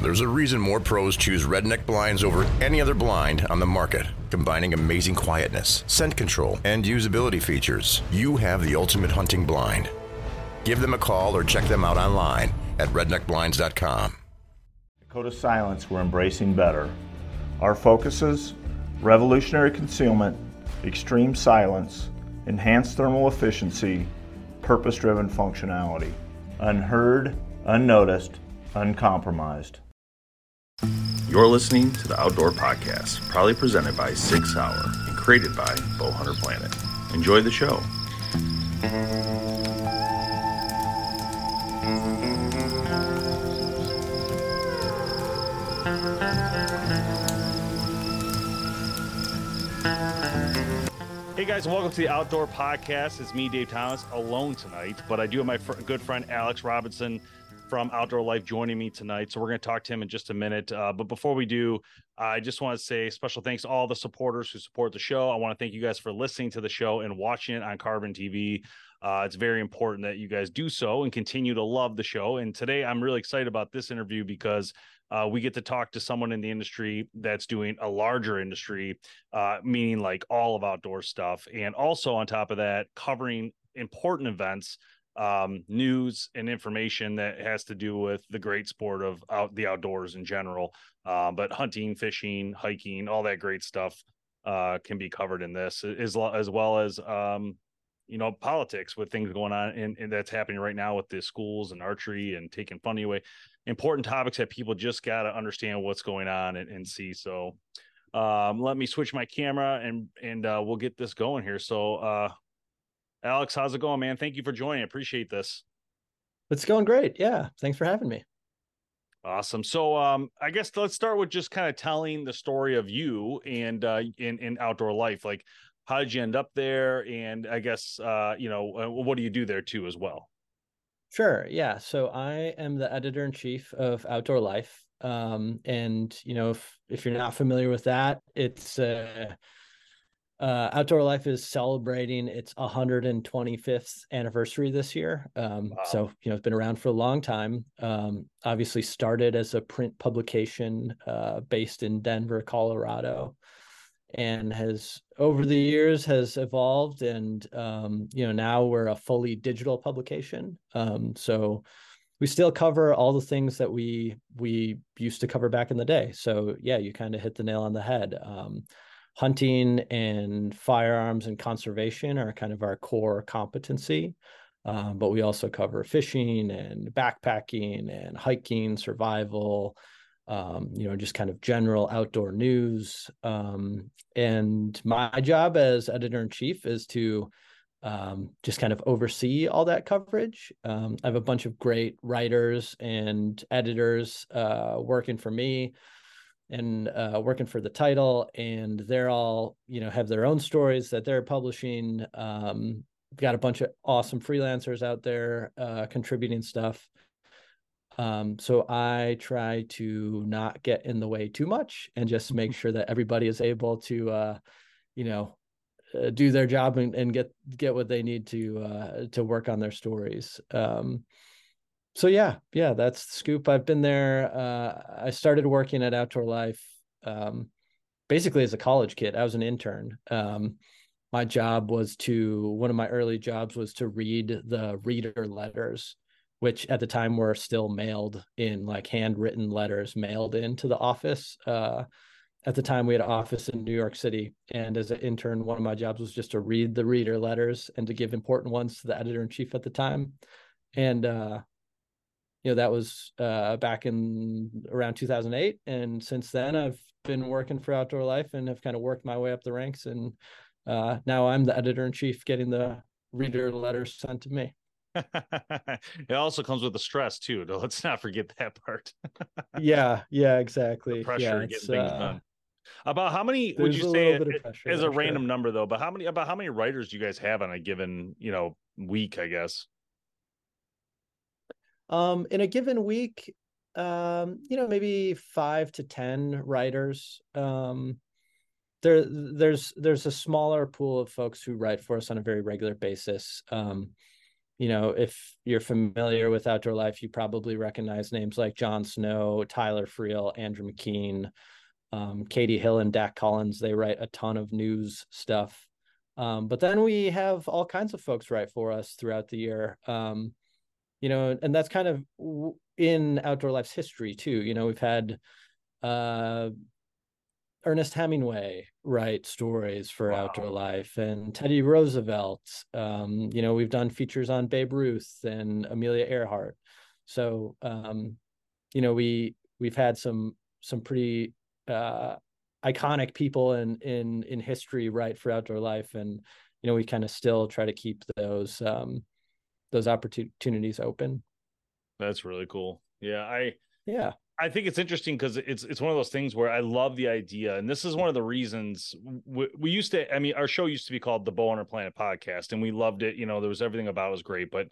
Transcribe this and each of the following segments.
There's a reason more pros choose redneck blinds over any other blind on the market, combining amazing quietness, scent control, and usability features. You have the ultimate hunting blind. Give them a call or check them out online at redneckblinds.com. Dakota Silence, we're embracing better. Our focuses revolutionary concealment, extreme silence, enhanced thermal efficiency, purpose driven functionality. Unheard, unnoticed, uncompromised. You're listening to the Outdoor Podcast, proudly presented by Sig Sauer and created by Bowhunter Planet. Enjoy the show. Hey guys, and welcome to the Outdoor Podcast. It's me, Dave Thomas, alone tonight, but I do have my fr- good friend Alex Robinson from Outdoor Life joining me tonight. So we're going to talk to him in just a minute. Uh, but before we do, I just want to say special thanks to all the supporters who support the show. I want to thank you guys for listening to the show and watching it on Carbon TV. Uh, it's very important that you guys do so and continue to love the show. And today I'm really excited about this interview because uh, we get to talk to someone in the industry that's doing a larger industry, uh, meaning like all of outdoor stuff. And also on top of that, covering important events um, news and information that has to do with the great sport of out the outdoors in general. Uh, but hunting, fishing, hiking, all that great stuff uh, can be covered in this, as, as well as um, you know politics with things going on and, that's happening right now with the schools and archery and taking funding away. Important topics that people just got to understand what's going on and, and see. So um, let me switch my camera and and uh, we'll get this going here. So uh, Alex, how's it going, man? Thank you for joining. I appreciate this. It's going great. Yeah. Thanks for having me. Awesome. So um I guess let's start with just kind of telling the story of you and uh in in outdoor life. Like how did you end up there and I guess uh you know uh, what do you do there too as well? Sure. Yeah. So I am the editor in chief of Outdoor Life. Um and you know if if you're not familiar with that, it's uh uh, Outdoor Life is celebrating its 125th anniversary this year. Um, wow. So, you know, it's been around for a long time. Um, obviously, started as a print publication uh, based in Denver, Colorado, and has over the years has evolved. And um, you know, now we're a fully digital publication. Um, so we still cover all the things that we we used to cover back in the day. So yeah, you kind of hit the nail on the head. Hunting and firearms and conservation are kind of our core competency. Um, but we also cover fishing and backpacking and hiking, survival, um, you know, just kind of general outdoor news. Um, and my job as editor in chief is to um, just kind of oversee all that coverage. Um, I have a bunch of great writers and editors uh, working for me and uh, working for the title and they're all you know have their own stories that they're publishing um, got a bunch of awesome freelancers out there uh, contributing stuff. Um, so i try to not get in the way too much and just make sure that everybody is able to uh, you know uh, do their job and, and, get get what they need to uh, to work on their stories. Um, so yeah, yeah, that's the scoop. I've been there. Uh, I started working at Outdoor Life um, basically as a college kid. I was an intern. Um, my job was to one of my early jobs was to read the reader letters, which at the time were still mailed in like handwritten letters mailed into the office. Uh, at the time, we had an office in New York City, and as an intern, one of my jobs was just to read the reader letters and to give important ones to the editor in chief at the time. And uh, you know that was uh, back in around 2008 and since then i've been working for outdoor life and have kind of worked my way up the ranks. And uh, now i'm the editor in chief getting the reader letters sent to me. It also comes with the stress too let's not forget that part. Yeah yeah exactly. the pressure yeah, getting things uh, done. About how many would you say it, as a random number though but how many about how many writers do you guys have on a given you know week i guess um, in a given week, um, you know, maybe five to ten writers. Um, there, there's there's a smaller pool of folks who write for us on a very regular basis. Um, you know, if you're familiar with outdoor life, you probably recognize names like John Snow, Tyler Freel, Andrew McKean, um, Katie Hill, and Dac Collins. They write a ton of news stuff. Um, but then we have all kinds of folks write for us throughout the year. Um, you know, and that's kind of in outdoor life's history too. You know, we've had uh, Ernest Hemingway write stories for wow. Outdoor Life and Teddy Roosevelt. Um, you know, we've done features on Babe Ruth and Amelia Earhart. So, um, you know, we we've had some some pretty uh, iconic people in in in history write for Outdoor Life, and you know, we kind of still try to keep those um, those opportunities open. That's really cool. Yeah, I yeah I think it's interesting because it's it's one of those things where I love the idea, and this is one of the reasons we, we, used to. I mean, our show used to be called the Bowhunter Planet Podcast, and we loved it. You know, there was everything about it was great, but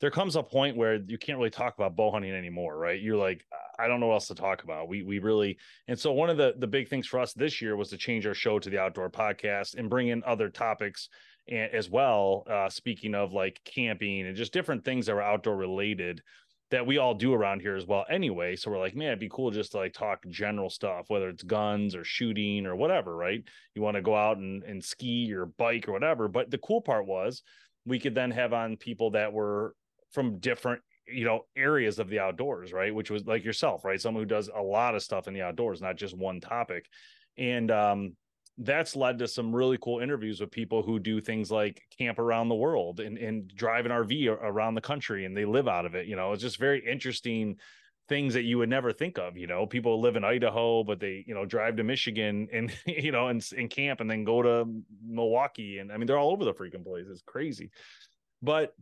there comes a point where you can't really talk about bow hunting anymore, right? You're like, I don't know what else to talk about. We we really, and so one of the the big things for us this year was to change our show to the Outdoor Podcast and bring in other topics as well. Uh, speaking of like camping and just different things that were outdoor related that we all do around here as well anyway. So we're like man it'd be cool just to like talk general stuff whether it's guns or shooting or whatever right? You want to go out and, and ski or bike or whatever. But the cool part was we could then have on people that were from different you know areas of the outdoors right? Which was like yourself right? Someone who does a lot of stuff in the outdoors not just one topic. And um that's led to some really cool interviews with people who do things like camp around the world and, and drive an RV around the country and they live out of it. You know, it's just very interesting things that you would never think of. You know, people live in Idaho, but they, you know, drive to Michigan and, you know, and, and camp and then go to Milwaukee. And I mean, they're all over the freaking place. It's crazy. But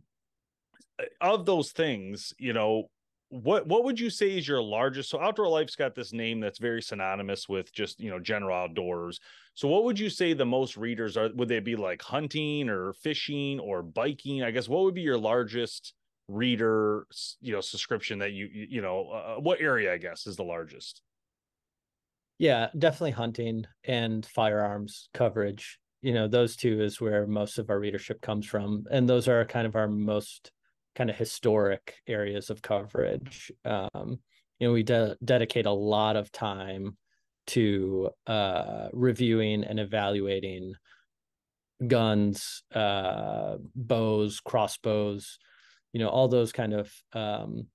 uh, of those things, you know, what what would you say is your largest so outdoor life's got this name that's very synonymous with just you know general outdoors. So what would you say the most readers are would they be like hunting or fishing or biking? I guess what would be your largest reader you know subscription that you you know uh, what area i guess is the largest? Yeah definitely hunting and firearms coverage. You know those two is where most of our readership comes from and those are kind of our most kind of historic areas of coverage. Um, you know, we de- dedicate a lot of time to uh, reviewing and evaluating guns, uh, bows, crossbows, you know, all those kind of um,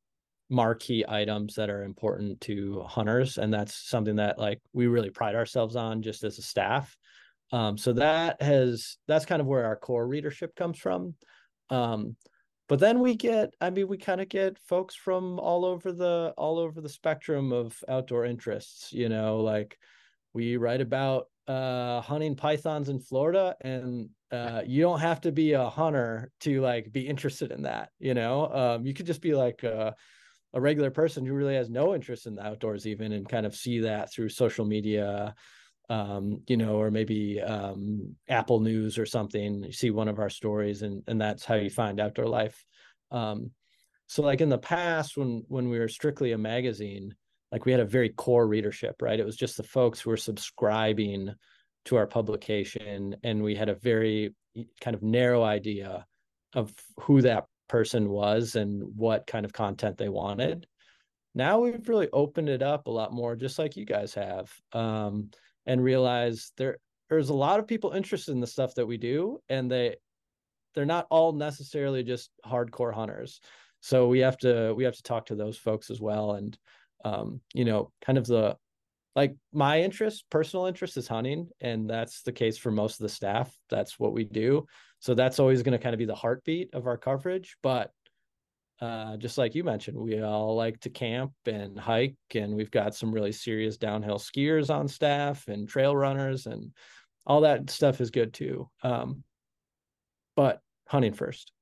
marquee items that are important to hunters. And that's something that like we really pride ourselves on just as a staff. Um, so that has that's kind of where our core readership comes from. Um, but then we get i mean we kind of get folks from all over the all over the spectrum of outdoor interests you know like we write about uh hunting pythons in florida and uh you don't have to be a hunter to like be interested in that you know? Um you could just be like a, a regular person who really has no interest in the outdoors even and kind of see that through social media um, you know, or maybe um, Apple News or something. You see one of our stories, and and that's how you find Outdoor Life. Um, so, like in the past, when when we were strictly a magazine, like we had a very core readership, right? It was just the folks who were subscribing to our publication, and we had a very kind of narrow idea of who that person was and what kind of content they wanted. Now we've really opened it up a lot more, just like you guys have. Um, and realize there there's a lot of people interested in the stuff that we do and they they're not all necessarily just hardcore hunters. So we have to we have to talk to those folks as well. And um you know kind of the like my interest personal interest is hunting and that's the case for most of the staff. That's what we do. So that's always going to kind of be the heartbeat of our coverage. But uh, just like you mentioned, we all like to camp and hike, and we've got some really serious downhill skiers on staff and trail runners, and all that stuff is good too. Um, but hunting first.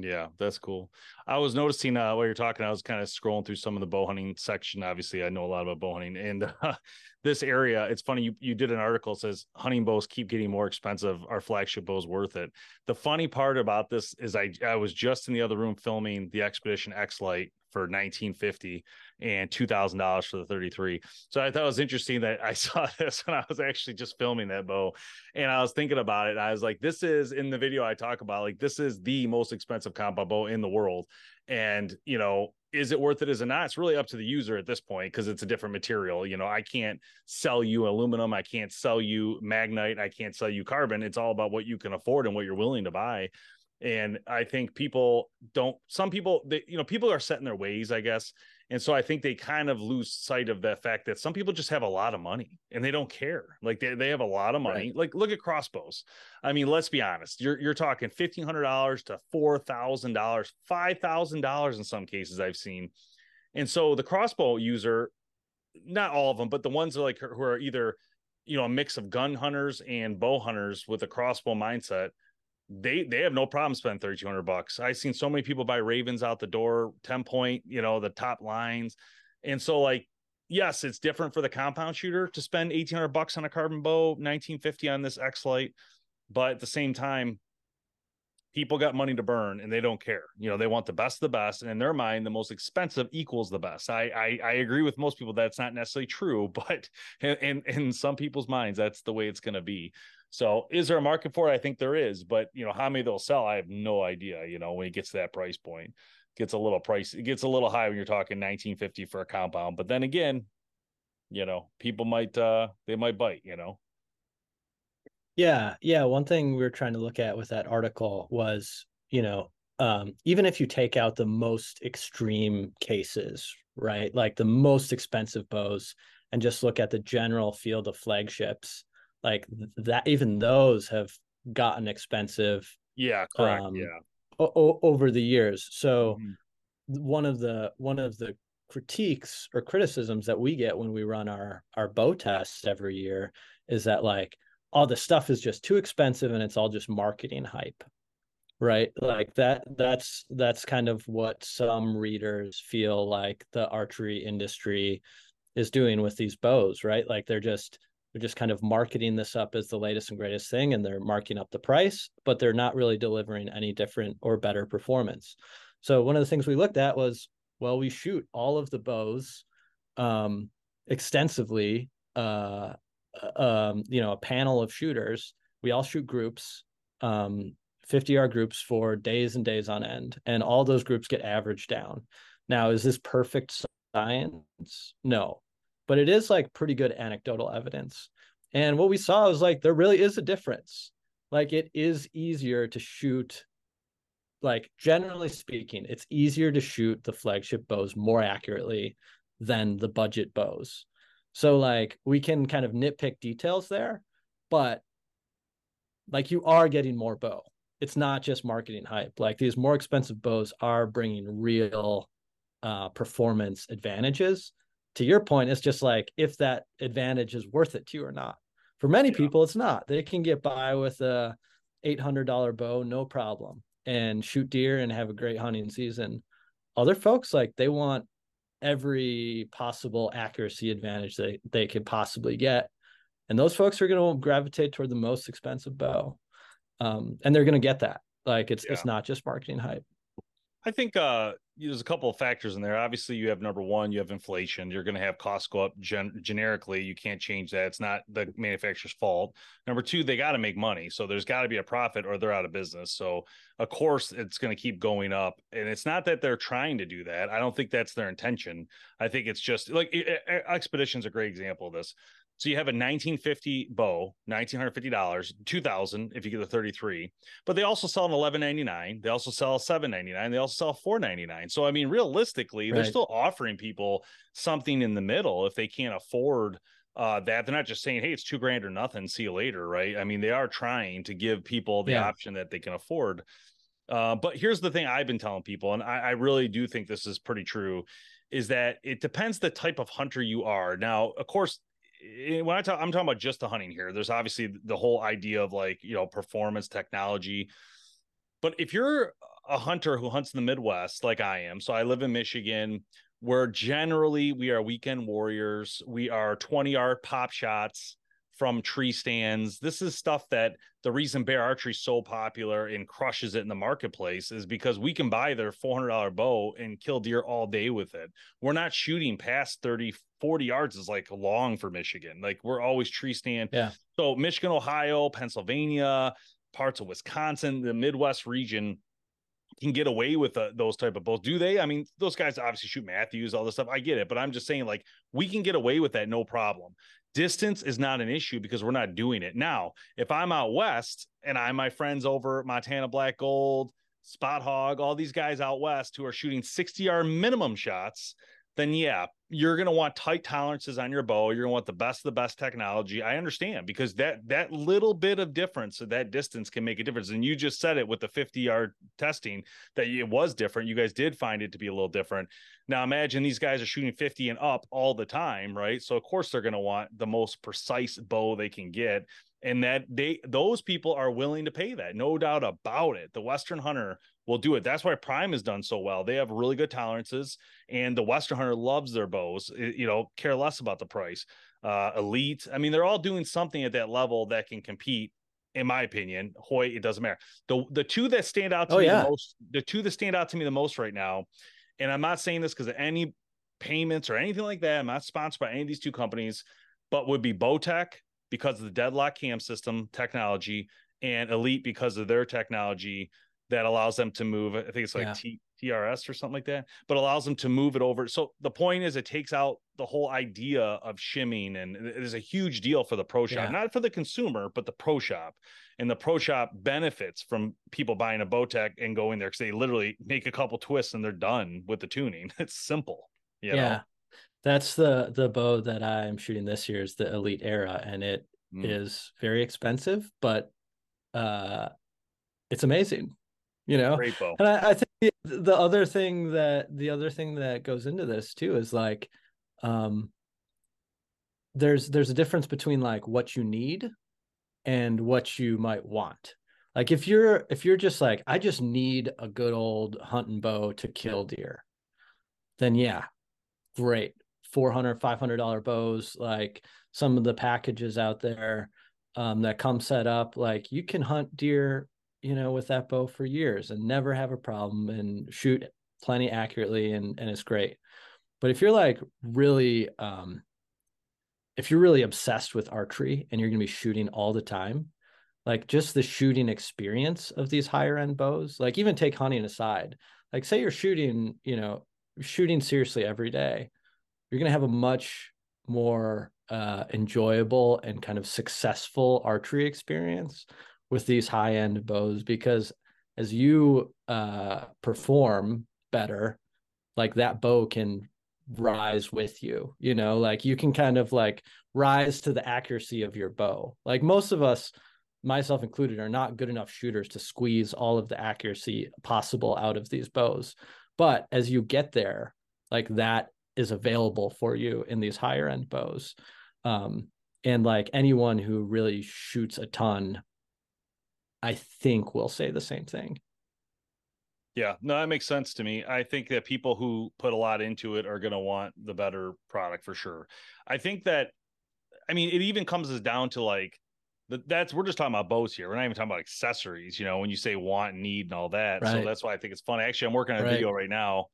Yeah, that's cool. I was noticing uh, while you're talking, I was kind of scrolling through some of the bow hunting section. Obviously, I know a lot about bow hunting, and uh, this area, it's funny. You you did an article that says hunting bows keep getting more expensive. Our flagship bows worth it. The funny part about this is I I was just in the other room filming the Xpedition XLite for 1950 and $2,000 for the 33. So I thought it was interesting that I saw this when I was actually just filming that bow and I was thinking about it. I was like, this is in the video I talk about, like, this is the most expensive compound bow in the world. And, you know, is it worth it? Is it not? It's really up to the user at this point because it's a different material. You know, I can't sell you aluminum, I can't sell you magnite, I can't sell you carbon. It's all about what you can afford and what you're willing to buy. And I think people don't, some people, they, you know, people are set in their ways, I guess. And so I think they kind of lose sight of the fact that some people just have a lot of money and they don't care. Like they, they have a lot of money. Right. Like look at crossbows. I mean, let's be honest. You're you're talking fifteen hundred dollars to four thousand dollars, five thousand dollars in some cases I've seen. And so the crossbow user, not all of them, but the ones that like who are either, you know, a mix of gun hunters and bow hunters with a crossbow mindset they they have no problem spending 3200 bucks. I've seen so many people buy Ravins out the door 10 point you know the top lines. And so like yes it's different for the compound shooter to spend 1800 bucks on a carbon bow 1950 on this XLite but at the same time people got money to burn and they don't care. You know they want the best of the best and in their mind the most expensive equals the best. I i, I agree with most people that's not necessarily true but in in some people's minds that's the way it's going to be so is there a market for it? I think there is, but you know, how many they'll sell, I have no idea. You know, when it gets to that price point, gets a little price, it gets a little high when you're talking 1950 for a compound. But then again, you know, people might uh they might bite, you know. Yeah, yeah. One thing we were trying to look at with that article was, you know, um, even if you take out the most extreme cases, right? Like the most expensive bows, and just look at the general field of flagships, like that even those have gotten expensive yeah correct um, yeah. o- over the years. So mm-hmm. one of the one of the critiques or criticisms that we get when we run our our bow tests every year is that like all the stuff is just too expensive and it's all just marketing hype right? Like that that's that's kind of what some readers feel like the archery industry is doing with these bows right? Like they're just they're just kind of marketing this up as the latest and greatest thing and they're marking up the price but they're not really delivering any different or better performance. So one of the things we looked at was well we shoot all of the bows um, extensively uh, um, you know a panel of shooters. We all shoot groups um, 50 yard groups for days and days on end and all those groups get averaged down. Now is this perfect science? No but it is like pretty good anecdotal evidence. And what we saw was like there really is a difference. Like it is easier to shoot, like generally speaking, it's easier to shoot the flagship bows more accurately than the budget bows. So like we can kind of nitpick details there, but like you are getting more bow. It's not just marketing hype. Like these more expensive bows are bringing real uh, performance advantages to your point, it's just like if that advantage is worth it to you or not. For many yeah. people, it's not. They can get by with a eight hundred dollar bow, no problem, and shoot deer and have a great hunting season. Other folks like they want every possible accuracy advantage they they could possibly get, and those folks are going to gravitate toward the most expensive bow, um, and they're going to get that. Like it's yeah. it's not just marketing hype. I think uh, there's a couple of factors in there. Obviously, you have number one, you have inflation. You're going to have costs go up gen- generically. You can't change that. It's not the manufacturer's fault. Number two, they got to make money. So there's got to be a profit or they're out of business. So, of course, it's going to keep going up. And it's not that they're trying to do that. I don't think that's their intention. I think it's just like Xpedition's a great example of this. So you have a 1950 bow, $1,950, 2000 if you get the 33, but they also sell an 1199. They also sell a 799. They also sell 499. So, I mean, realistically, right. they're still offering people something in the middle if they can't afford uh, that. They're not just saying, hey, it's two grand or nothing. See you later. Right. I mean, they are trying to give people the yeah. option that they can afford. Uh, but here's the thing I've been telling people, and I, I really do think this is pretty true is that it depends the type of hunter you are. Now, of course, Eh, when I talk, I'm talking about just the hunting here. There's obviously the whole idea of like, you know, performance technology. But if you're a hunter who hunts in the Midwest, like I am, so I live in Michigan, where generally we are weekend warriors, we are 20 yard pop shots, from tree stands. This is stuff that the reason bear archery is so popular and crushes it in the marketplace is because we can buy their $400 bow and kill deer all day with it. We're not shooting past 30, 40 yards is like long for Michigan. Like we're always tree stand. Yeah. So Michigan, Ohio, Pennsylvania, parts of Wisconsin, the Midwest region can get away with uh, those type of bows. Do they? I mean, those guys obviously shoot Mathews, all this stuff. I get it, but I'm just saying, like, we can get away with that no problem. Distance is not an issue because we're not doing it now. If I'm out west and I my friends over Montana Black Gold, Spot Hogg, all these guys out west who are shooting 60 yard minimum shots, then yeah, you're going to want tight tolerances on your bow. You're going to want the best of the best technology. I understand because that that little bit of difference, that distance can make a difference. And you just said it with the 50 yard testing that it was different. You guys did find it to be a little different. Now imagine these guys are shooting 50 and up all the time, right? So of course they're going to want the most precise bow they can get and that they those people are willing to pay that no doubt about it the western hunter will do it. That's why prime has done so well. They have really good tolerances and the western hunter loves their bows. You know care less about the price. Uh elite i mean they're all doing something at that level that can compete in my opinion. Hoyt it doesn't matter. The the two that stand out to Oh, me yeah. the most the two that stand out to me the most right now and i'm not saying this because of any payments or anything like that i'm not sponsored by any of these two companies but would be bowtech because of the deadlock cam system technology and elite because of their technology that allows them to move i think it's like Yeah. T, trs or something like that but allows them to move it over so the point is it takes out the whole idea of shimming and it is a huge deal for the pro shop Yeah. not for the consumer but the pro shop and the pro shop benefits from people buying a bowtech and going there because they literally make a couple twists and they're done with the tuning it's simple you yeah. know? That's the the bow that I'm shooting this year is the Elite Era, and it is Mm, very expensive, but uh, it's amazing. You know, great And I, I think the, the other thing that the other thing that goes into this too is like um there's there's a difference between like what you need and what you might want. Like if you're if you're just like I just need a good old hunting bow to kill deer, then yeah, great. 400 500 dollar bows like some of the packages out there um, that come set up like you can hunt deer you know with that bow for years and never have a problem and shoot plenty accurately and and it's great. But if you're like really um if you're really obsessed with archery and you're going to be shooting all the time like just the shooting experience of these higher end bows like even take hunting aside like say you're shooting you know shooting seriously every day you're going to have a much more uh, enjoyable and kind of successful archery experience with these high end bows because as you uh, perform better, like that bow can rise with you, you know, like you can kind of like rise to the accuracy of your bow. Like most of us, myself included, are not good enough shooters to squeeze all of the accuracy possible out of these bows. But as you get there, like that is available for you in these higher end bows. Um, and like anyone who really shoots a ton, I think will say the same thing. Yeah, no, that makes sense to me. I think that people who put a lot into it are going to want the better product for sure. I think that, I mean, it even comes as down to like, that's we're just talking about bows here. We're not even talking about accessories. You know, when you say want, and need, and all that. So that's why I think it's funny. Actually, I'm working on a Right. video right now.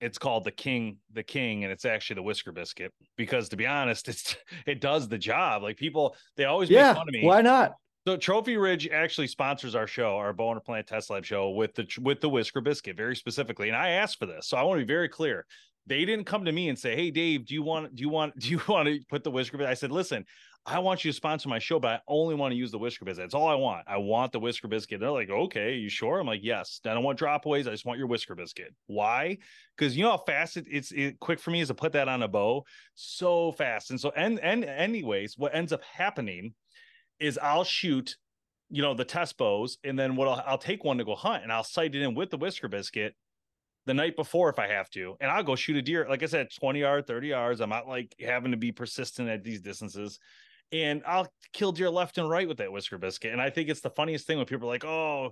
It's called the King, the King, and it's actually the Whisker Biscuit because to be honest, it's it does the job. Like people, they always make Yeah, fun of me. why not? So Trophy Ridge actually sponsors our show, our Bowhunter Planet Test Lab show with the with the Whisker Biscuit very specifically, and I asked for this, so I want to be very clear. They didn't come to me and say, "Hey, Dave, do you want do you want do you want to put the Whisker?" Biscuit? I said, "Listen, I want you to sponsor my show, but I only want to use the Whisker Biscuit. That's all I want. I want the Whisker Biscuit." They're like, "Okay, you sure?" I'm like, "Yes." I don't want dropaways. I just want your Whisker Biscuit. Why? Because you know how fast it, it's it, quick for me is to put that on a bow, so fast. And so, and and anyways, what ends up happening is I'll shoot you know the test bows and then what I'll, I'll take one to go hunt and i'll sight it in with the whisker biscuit the night before if i have to and i'll go shoot a deer. Like i said 20 yard 30 yards i'm not like having to be persistent at these distances and i'll kill deer left and right with that whisker biscuit and i think it's the funniest thing when people are like oh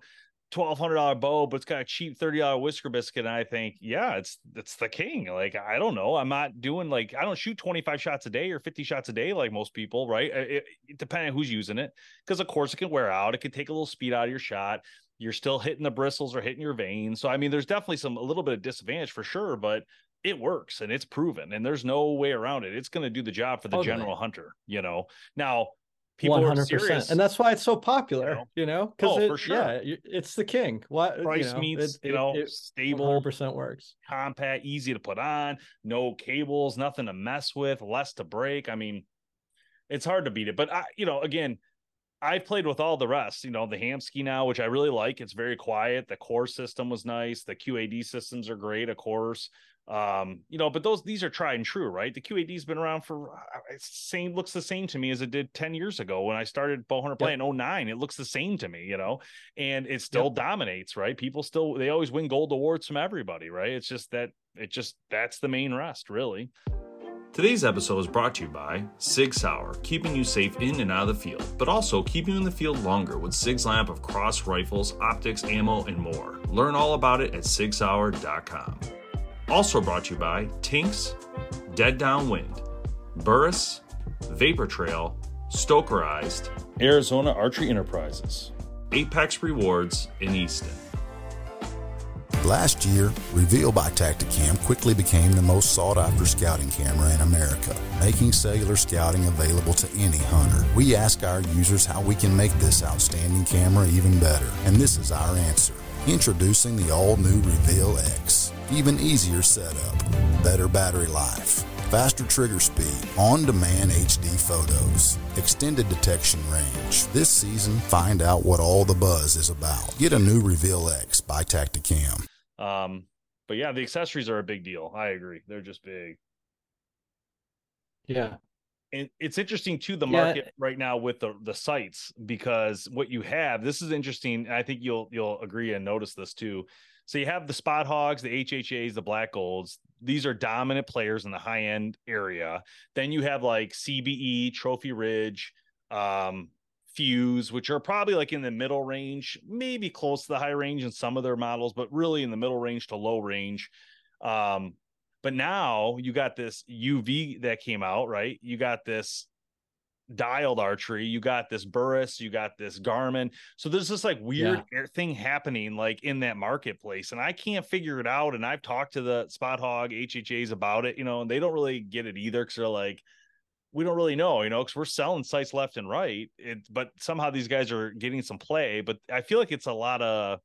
twelve hundred dollar bow, but it's got a cheap thirty dollar whisker biscuit, and I think, yeah, it's it's the king. Like I don't know, I'm not doing like I don't shoot twenty five shots a day or fifty shots a day like most people, right? It, it, depending on who's using it, because of course it can wear out. It can take a little speed out of your shot. You're still hitting the bristles or hitting your vanes. So I mean, there's definitely some a little bit of disadvantage for sure, but it works and it's proven, and there's no way around it. It's going to do the job for the totally. general hunter. You know, now people 100%. Serious, and that's why it's so popular you know because oh, it, sure. yeah it's the king what price you know, meets it, you know it, stable percent works compact easy to put on no cables nothing to mess with less to break i mean it's hard to beat it but i you know again I've played with all the rest, you know, the Hamskea now, which I really like. It's very quiet. The core system was nice. The QAD systems are great, of course um you know but those these are tried and true right the qad's been around for uh, same looks the same to me as it did 10 years ago when i started bowhunter play yep. in 09 it looks the same to me you know and it still yep. dominates right people still they always win gold awards from everybody right it's just that it just that's the main rest really Today's episode is brought to you by Sig Sauer, keeping you safe in and out of the field, but also keeping you in the field longer with Sig's lamp of cross rifles, optics, ammo, and more. Learn all about it at sigsauer.com. Also brought to you by Tinks, Dead Downwind, Burris, Vapor Trail, Stokerized, Arizona Archery Enterprises, Apex Rewards in Easton. Last year, Reveal by Tactacam quickly became the most sought after scouting camera in America, making cellular scouting available to any hunter. We ask our users how we can make this outstanding camera even better, and this is our answer. Introducing the all new Reveal X even easier setup, better battery life, faster trigger speed, on demand HD photos, extended detection range. This season, find out what all the buzz is about. Get a new Reveal X by Tactacam. Um, but yeah, the accessories are a big deal. I agree. They're just big. Yeah. And it's interesting to the market yeah. right now with the the sights because what you have, this is interesting. I think you'll you'll agree and notice this too so you have the Spot Hoggs, the HHAs, the black golds. These are dominant players in the high end area. Then you have like CBE, Trophy Ridge, um, Fuse, which are probably like in the middle range, maybe close to the high range in some of their models, but really in the middle range to low range. Um, but now you got this UV that came out, right? You got this dialed archery you got this burris you got this garmin so there's this like weird yeah. thing happening like in that marketplace and i can't figure it out and i've talked to the Spot Hogg hhas about it you know and they don't really get it either because they're like we don't really know you know because we're selling sights left and right it, but somehow these guys are getting some play but i feel like it's a lot of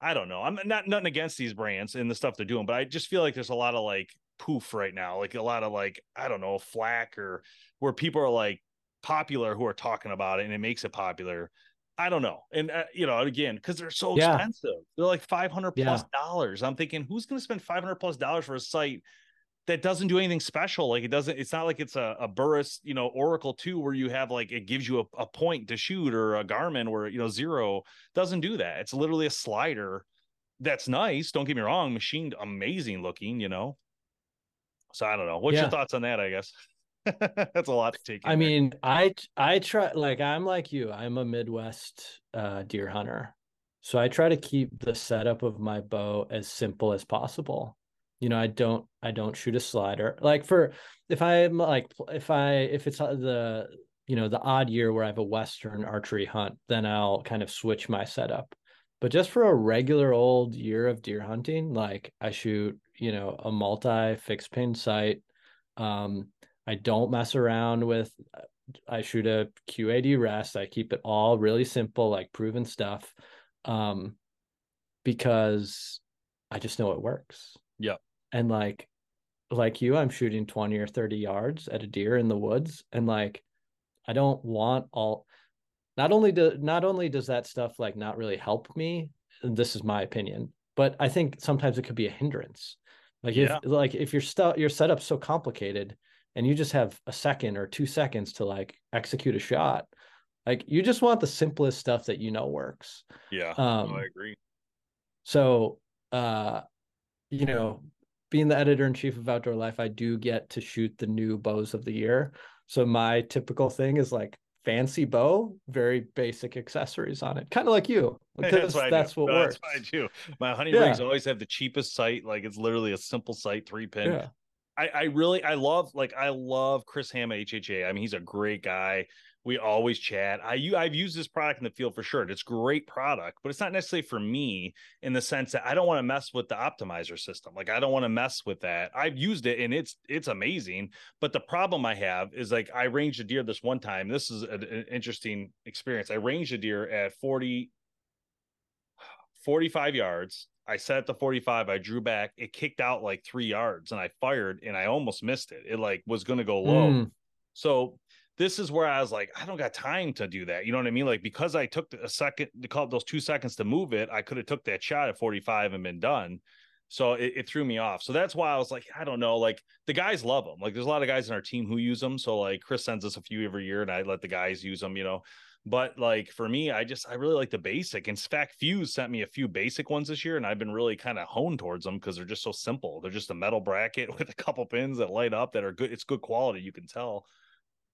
i don't know i'm not nothing against these brands and the stuff they're doing but i just feel like there's a lot of like poof right now like a lot of like i don't know flack or where people are like popular who are talking about it and it makes it popular. I don't know. And uh, you know, again, because they're so yeah. expensive, they're like 500 yeah. dollars. I'm thinking, who's going to spend 500 plus dollars for a sight that doesn't do anything special? Like it doesn't, it's not like it's a, a Burris, you know, Oracle 2 where you have like, it gives you a, a point to shoot or a Garmin where, you know, zero doesn't do that. It's literally a slider that's nice. Don't get me wrong, machined amazing looking, you know. So I don't know. What's yeah. your thoughts on that? I guess. That's a lot to take. I mean, I I try like I'm like you. I'm a Midwest uh, deer hunter, so I try to keep the setup of my bow as simple as possible. You know, I don't I don't shoot a slider. Like for if I'm like if I if it's uh, the you know the odd year where I have a Western archery hunt, then I'll kind of switch my setup. But just for a regular old year of deer hunting, like I shoot, you know, a multi fixed pin sight. Um, I don't mess around with uh, I shoot a QAD rest. I keep it all really simple, like proven stuff. Um, because I just know it works. Yeah. And like like you, I'm shooting 20 or 30 yards at a deer in the woods. And like I don't want all not only do not only does that stuff like not really help me, this is my opinion, but I think sometimes it could be a hindrance. Like yeah. if like if your stuff your setup's so complicated, and you just have a second or two seconds to like execute a shot like you just want the simplest stuff that you know works yeah um, i agree so uh you know being the editor in chief of outdoor life i do get to shoot the new bows of the year so my typical thing is like fancy bow, very basic accessories on it, kind of like you. Because that's what, that's what no, works. That's what I do. My hunting Yeah. rigs always have the cheapest sight. Like it's literally a simple sight, three pin. Yeah. I, I really I love like I love Chris Ham HHA. I mean, he's a great guy. We always chat. I you I've used this product in the field for sure. It's great product, but it's not necessarily for me in the sense that I don't want to mess with the optimizer system. Like I don't want to mess with that. I've used it and it's it's amazing. But the problem I have is like I ranged a deer this one time. This is an, an interesting experience. I ranged a deer at 40 45 yards. I set it to 45. I drew back. It kicked out like three yards and I fired and I almost missed it. It like was going to go low. Mm, So this is where I was like, I don't got time to do that. You know what I mean? Like because I took a second to call those two seconds to move it, I could have took that shot at 45 and been done. So it, it threw me off. So that's why I was like, I don't know. Like the guys love them. Like there's a lot of guys in our team who use them. So like Chris sends us a few every year, and I let the guys use them. You know, but like for me, I just I really like the basic. In fact, Fuse sent me a few basic ones this year, and I've been really kind of honed towards them because they're just so simple. They're just a metal bracket with a couple pins that light up that are good. It's good quality, you can tell.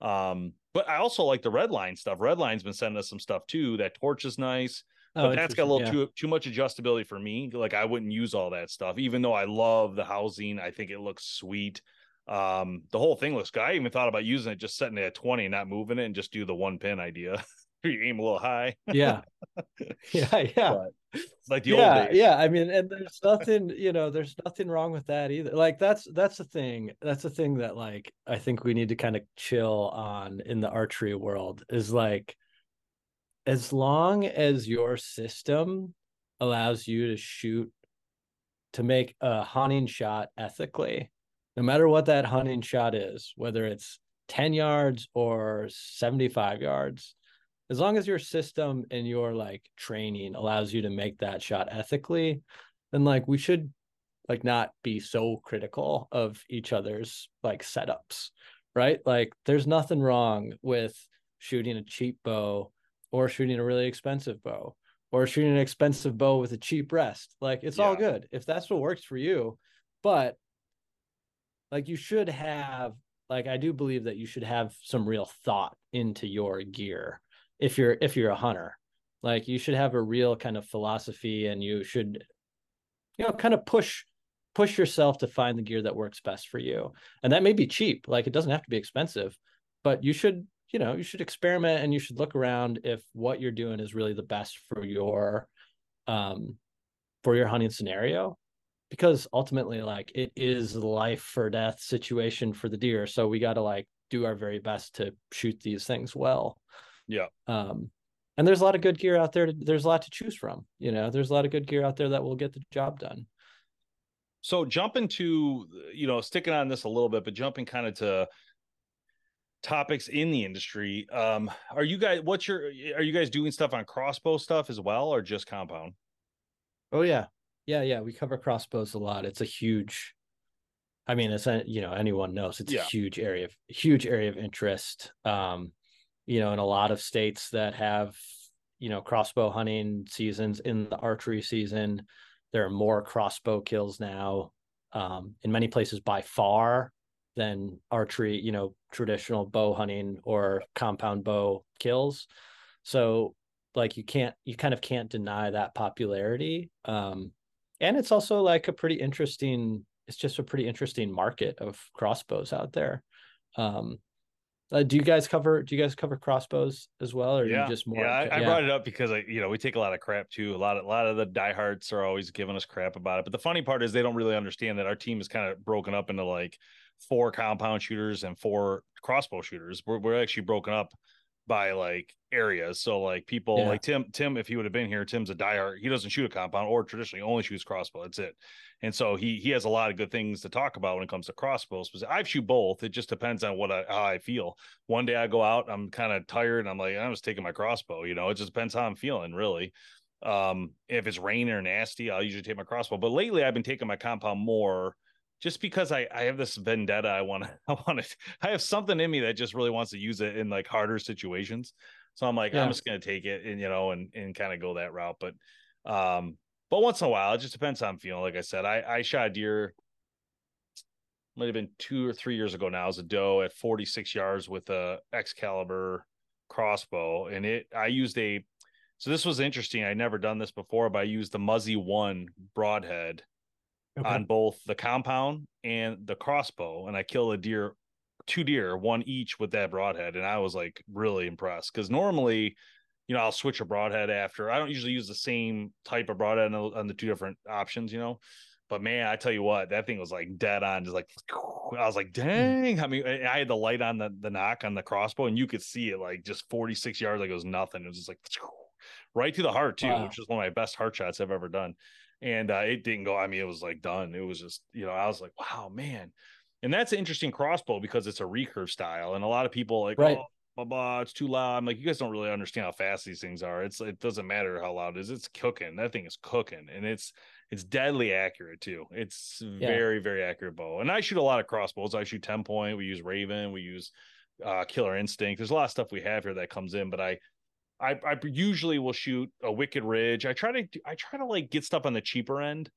Um, but I also like the red line stuff. Redline's been sending us some stuff too. That torch is nice oh, but that's got a little interesting, too too much adjustability for me. Like I wouldn't use all that stuff, even though I love the housing. I think it looks sweet. Um, the whole thing looks good. I even thought about using it, just setting it at 20 and not moving it and just do the one pin idea. you aim a little high. yeah. Yeah. Yeah. Like the yeah, old days. yeah. I mean, and there's nothing, you know, there's nothing wrong with that either. Like that's that's the thing. That's the thing that like I think we need to kind of chill on in the archery world is like as long as your system allows you to shoot to make a hunting shot ethically, no matter what that hunting shot is, whether it's 10 yards or 75 yards, as long as your system and your like training allows you to make that shot ethically, then like we should like not be so critical of each other's like setups, right? Like there's nothing wrong with shooting a cheap bow or shooting a really expensive bow or shooting an expensive bow with a cheap rest. Like it's all good if that's what works for you. But like you should have like I do believe that you should have some real thought into your gear if you're if you're a hunter. Like you should have a real kind of philosophy and you should you know kind of push push yourself to find the gear that works best for you. And that may be cheap. Like it doesn't have to be expensive, but you should you know you should experiment and you should look around if what you're doing is really the best for your um for your hunting scenario because ultimately like it is life or death situation for the deer so we got to like do our very best to shoot these things well Yeah. um and there's a lot of good gear out there to, there's a lot to choose from you know there's a lot of good gear out there that will get the job done So jumping to you know sticking on this a little bit, but jumping kind of to topics in the industry. Um, are you guys? What's your? Are you guys doing stuff on crossbow stuff as well, or just compound? oh yeah yeah yeah we cover crossbows a lot. It's a huge i mean it's a, you know anyone knows it's Yeah. a huge area of huge area of interest um you know in a lot of states that have you know crossbow hunting seasons in the archery season. There are more crossbow kills now um in many places by far than archery you know traditional bow hunting or compound bow kills. So like you can't you kind of can't deny that popularity um and it's also like a pretty interesting it's just a pretty interesting market of crossbows out there um uh, do you guys cover do you guys cover crossbows as well or yeah, you just more yeah. I, I brought it up because I, you know, we take a lot of crap too. A lot of a lot of the diehards are always giving us crap about it. But the funny part is they don't really understand that our team is kind of broken up into like four compound shooters and four crossbow shooters. We're we're actually broken up by like areas. So like people Yeah. like Tim, Tim, if he would have been here, Tim's a diehard. He doesn't shoot a compound or traditionally only shoots crossbow. That's it. And so he he has a lot of good things to talk about when it comes to crossbows. Because I shoot both. It just depends on what I how I feel. One day I go out, I'm kind of tired, and I'm like, I'm just taking my crossbow. You know, it just depends how I'm feeling, really. Um, if it's raining or nasty, I'll usually take my crossbow. But lately, I've been taking my compound more, just because I I have this vendetta. I want to I want to I have something in me that just really wants to use it in like harder situations. So I'm like, Yeah. I'm just gonna take it and you know and and kind of go that route. But um, but once in a while, it just depends how I'm feeling. Like I said, I I shot a deer might have been two or three years ago now as a doe at 46 yards with a Excalibur crossbow, and it I used a so this was interesting. I never done this before, but I used the Muzzy One broadhead Okay. on both the compound and the crossbow, and I killed a deer, two deer, one each with that broadhead, and I was like really impressed because normally, you know, I'll switch a broadhead after. I don't usually use the same type of broadhead on the, two different options, you know. But man, I tell you what, that thing was like dead on, just like I was like, hmm. dang. I mean, I had the light on the the nock on the crossbow, and you could see it like just 46 yards, like it was nothing. It was just like right to the heart too, Wow. which is one of my best heart shots I've ever done. And uh, it didn't go. I mean, it was like done. It was just, you know, I was like, wow, man. And that's an interesting crossbow because it's a recurve style, and a lot of people like, Right. oh, blah blah, it's too loud. I'm like, you guys don't really understand how fast these things are. It's it doesn't matter how loud it is. It's cooking. That thing is cooking, and it's it's deadly accurate too. It's very very accurate bow. And I shoot a lot of crossbows. I shoot TenPoint. We use Ravin. We use uh, Killer Instinct. There's a lot of stuff we have here that comes in, but I. I, I usually will shoot a Wicked Ridge. I try to I try to like get stuff on the cheaper end.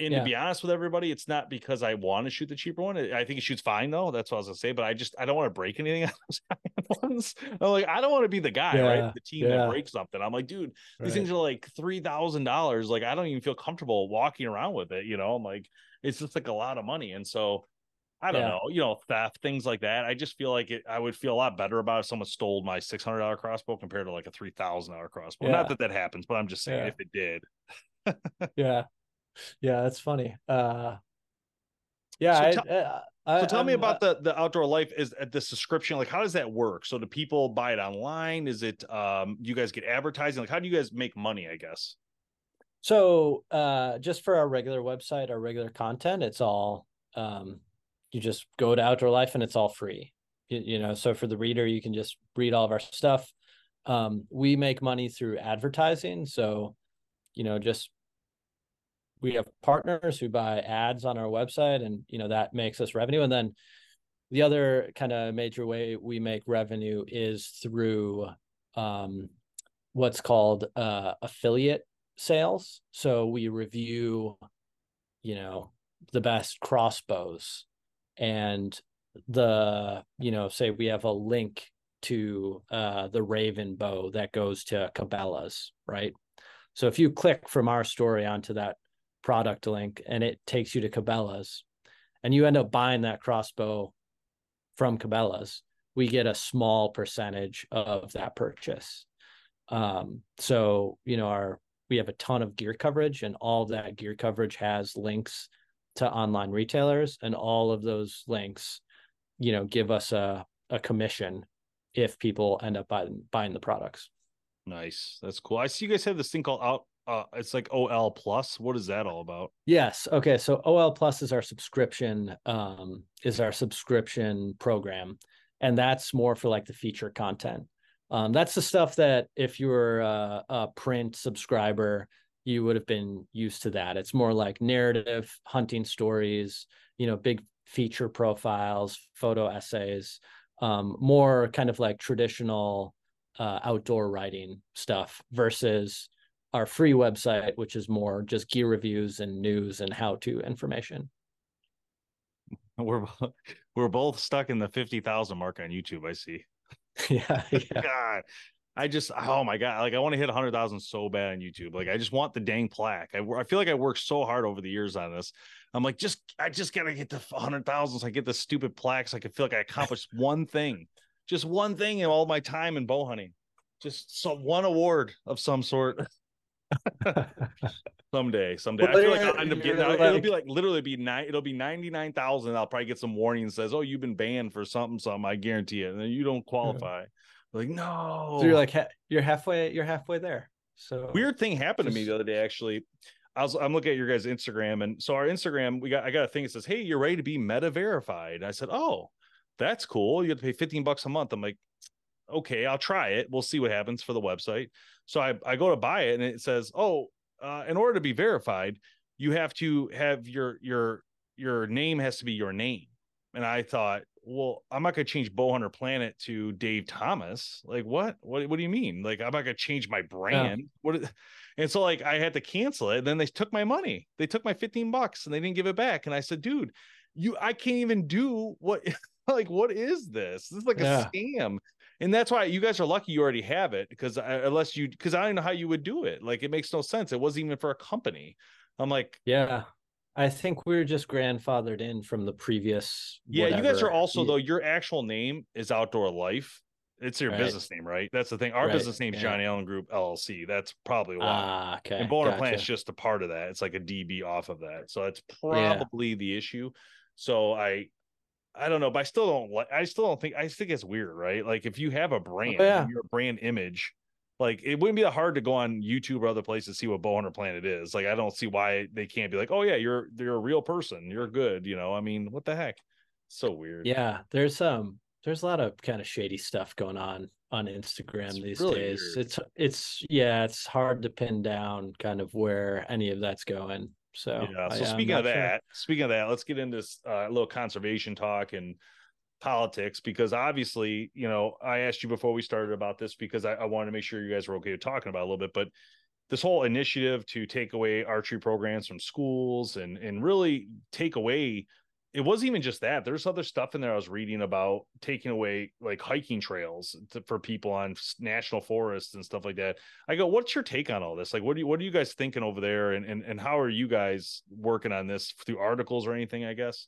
And Yeah. to be honest with everybody, it's not because I want to shoot the cheaper one. I think it shoots fine though. That's what I was gonna say. But I just I don't want to break anything on those ones. I'm like I don't want to be the guy, Yeah, right? The team yeah. that breaks something. I'm like, dude, these Right. things are like three thousand dollars. Like I don't even feel comfortable walking around with it. You know, I'm like, it's just like a lot of money. And so I don't Yeah. know, you know, theft, things like that. I just feel like it I would feel a lot better about if someone stole my six hundred dollar crossbow compared to like a three thousand dollar crossbow. Yeah. Not that that happens, but I'm just saying Yeah. if it did. yeah yeah that's funny uh yeah So I, tell- uh, So tell me I'm, about uh, the the outdoor life is at the subscription. Like, how does that work? So do people buy it online? Is it um you guys get advertising? Like, how do you guys make money? I guess. so uh just for our regular website our regular content it's all um you just go to outdoor life and it's all free. You, you know so for the reader you can just read all of our stuff. Um we make money through advertising. So you know just we have partners who buy ads on our website and you know that makes us revenue. And then the other kind of major way we make revenue is through um what's called uh affiliate sales. So we review you know the best crossbows and the you know say we have a link to uh the Ravin bow that goes to cabela's right? So if you click from our story onto that product link and it takes you to cabela's and you end up buying that crossbow from cabela's we get a small percentage of that purchase. Um so you know our we have a ton of gear coverage and all that gear coverage has links to online retailers and all of those links you know give us a, a commission if people end up buying buying the products Nice. That's cool. I see you guys have this thing called out. Uh, it's like OL Plus. What is that all about? yes okay so ol plus is our subscription um is our subscription program and that's more for like the feature content um that's the stuff that if you're a, a print subscriber you would have been used to that it's more like narrative hunting stories you know big feature profiles photo essays um more kind of like traditional uh, outdoor writing stuff versus our free website, which is more just gear reviews and news and how to information. We're we're both stuck in the fifty thousand mark on YouTube. I see. yeah, yeah, God, I just oh my god, like I want to hit hundred thousand so bad on YouTube. Like I just want the dang plaque. I I feel like I worked so hard over the years on this. I'm like, just I just gotta get to hundred thousand so I get the stupid plaque so I can feel like I accomplished one thing, just one thing in all my time in bow hunting, just some one award of some sort. Someday, someday. Well, I feel like I'll end up getting. you're It'll be like literally be nine. It'll be ninety nine thousand. I'll probably get some warning that says, "Oh, you've been banned for something, something." I guarantee it, and then you don't hmm. qualify. Like, no. So you're like you're halfway you're halfway there. So weird thing happened to me the other day. Actually, I was I'm looking at your guys' Instagram, and so our Instagram, we got I got a thing that says, "Hey, you're ready to be meta verified." I said, "Oh, that's cool. You have to pay 15 bucks a month." I'm like, "Okay, I'll try it. We'll see what happens for the website." So I I go to buy it, and it says, "Oh, uh, in order to be verified, you have to have your your your name has to be your name." And I thought, well, I'm not gonna change Bowhunter Planet to Dave Thomas. Like, what? What? What do you mean? Like, I'm not gonna change my brand. What? is- And so, like, I had to cancel it. And then they took my money. They took my 15 bucks and they didn't give it back. And I said, dude, you, I can't even do what. like, what is this? This is like Yeah. a scam. and that's why you guys are lucky you already have it because unless you because I don't know how you would do it. Like it makes no sense. It wasn't even for a company. I'm like, yeah. I think we are just grandfathered in from the previous. Yeah, whatever. you guys are also though. Your actual name is Outdoor Life. It's your right. business name, right? That's the thing. Our right. business name is yeah. John Allen Group LLC. That's probably why. Ah, okay. And Boner gotcha. Plant is just a part of that. It's like a DB off of that. So that's probably yeah. the issue. So I I don't know, but I still don't like I still don't think I think it's weird, right? Like if you have a brand, oh, yeah. your brand image, like it wouldn't be that hard to go on YouTube or other places to see what Bowhunter Planet is. Like I don't see why they can't be like, oh yeah, you're you're a real person, you're good, you know. I mean, what the heck? So weird. Yeah, there's um there's a lot of kind of shady stuff going on on Instagram it's these really days. Weird. It's it's yeah, it's hard to pin down kind of where any of that's going. So yeah. So I, speaking of that, sure. speaking of that, let's get into uh, a little conservation talk and politics because obviously, you know, I asked you before we started about this because I, I wanted to make sure you guys were okay talking about a little bit, but this whole initiative to take away archery programs from schools and and really take away it wasn't even just that. There's other stuff in there I was reading about taking away like hiking trails to, for people on national forests and stuff like that. I go, what's your take on all this? Like, what do you, what are you guys thinking over there? And, and, and how are you guys working on this through articles or anything, I guess?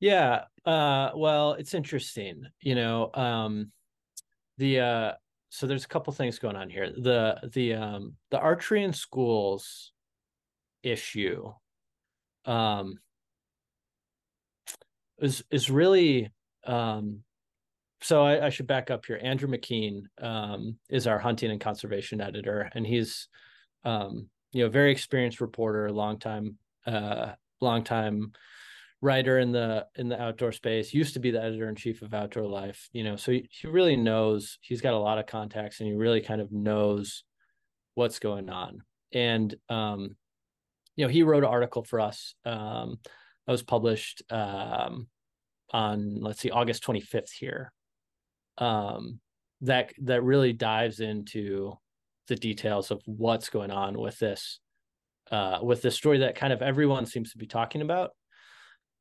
Yeah. Uh, well, it's interesting, you know, um, the, uh, so there's a couple things going on here. The, the, um, the archery in schools issue um, is is really um, so I, I, should back up here. Andrew McKean um, is our hunting and conservation editor, and he's um, you know very experienced reporter, long time uh, long time writer in the in the outdoor space. Used to be the editor in chief of Outdoor Life. You know, so he, he really knows. He's got a lot of contacts, and he really kind of knows what's going on. And um, you know, he wrote an article for us um, that was published um, on let's see, August 25th here. Um, that that really dives into the details of what's going on with this uh, with this story that kind of everyone seems to be talking about.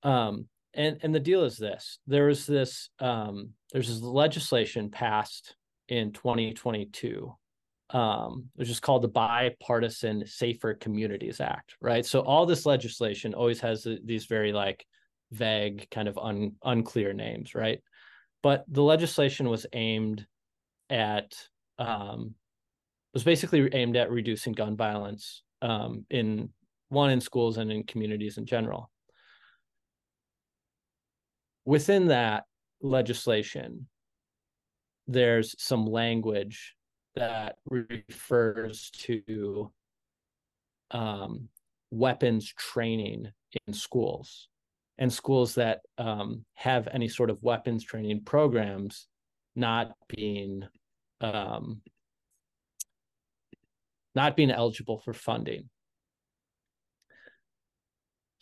Um, and and the deal is this: there was this um, there's this legislation passed in 2022 um, which is called the Bipartisan Safer Communities Act, right? So all this legislation always has these very like vague, kind of un, unclear names, right? But the legislation was aimed at um, was basically aimed at reducing gun violence um, in one in schools and in communities in general. Within that legislation, there's some language that refers to um, weapons training in schools and schools that um, have any sort of weapons training programs not being um, not being eligible for funding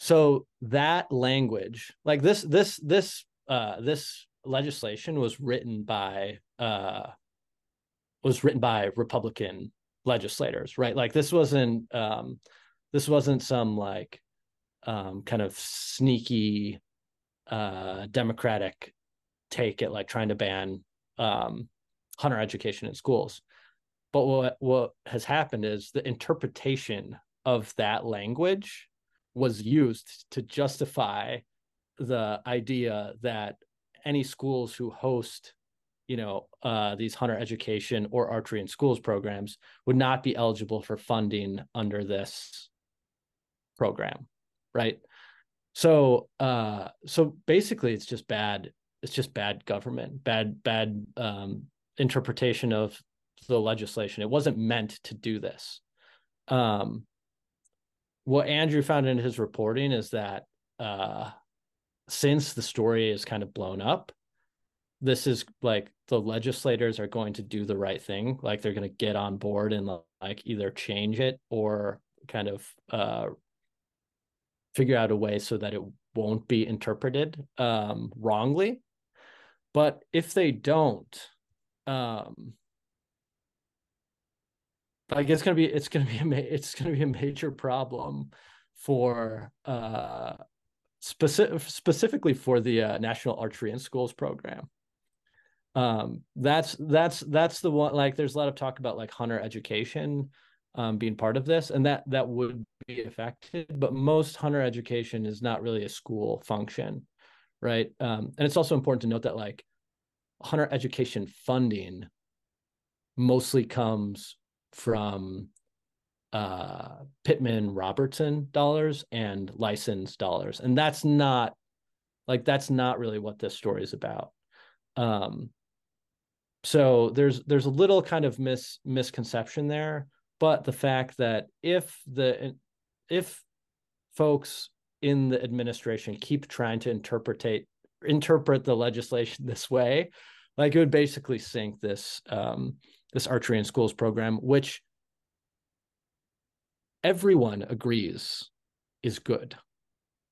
so that language like this this this uh, this legislation was written by uh, was written by Republican legislators, right? Like this wasn't um, this wasn't some like um, kind of sneaky uh, Democratic take at like trying to ban um, hunter education in schools. But what what has happened is the interpretation of that language was used to justify the idea that any schools who host you know uh, these hunter education or archery in schools programs would not be eligible for funding under this program right? So uh so basically it's just bad it's just bad government bad bad um interpretation of the legislation. It wasn't meant to do this. Um what andrew found in his reporting is that uh since the story is kind of blown up this is like the legislators are going to do the right thing. Like they're going to get on board and like either change it or kind of uh figure out a way so that it won't be interpreted um wrongly. But if they don't um like it's gonna be it's gonna be a ma- it's gonna be a major problem for uh specific specifically for the uh, national archery in schools program. Um that's that's that's the one like there's a lot of talk about like hunter education um being part of this and that that would be affected but most hunter education is not really a school function right? Um and it's also important to note that like hunter education funding mostly comes from uh Pittman Robertson dollars and license dollars. And that's not like that's not really what this story is about. Um so there's there's a little kind of mis misconception there but the fact that if the if folks in the administration keep trying to interpret interpret the legislation this way like it would basically sink this um this archery in schools program which everyone agrees is good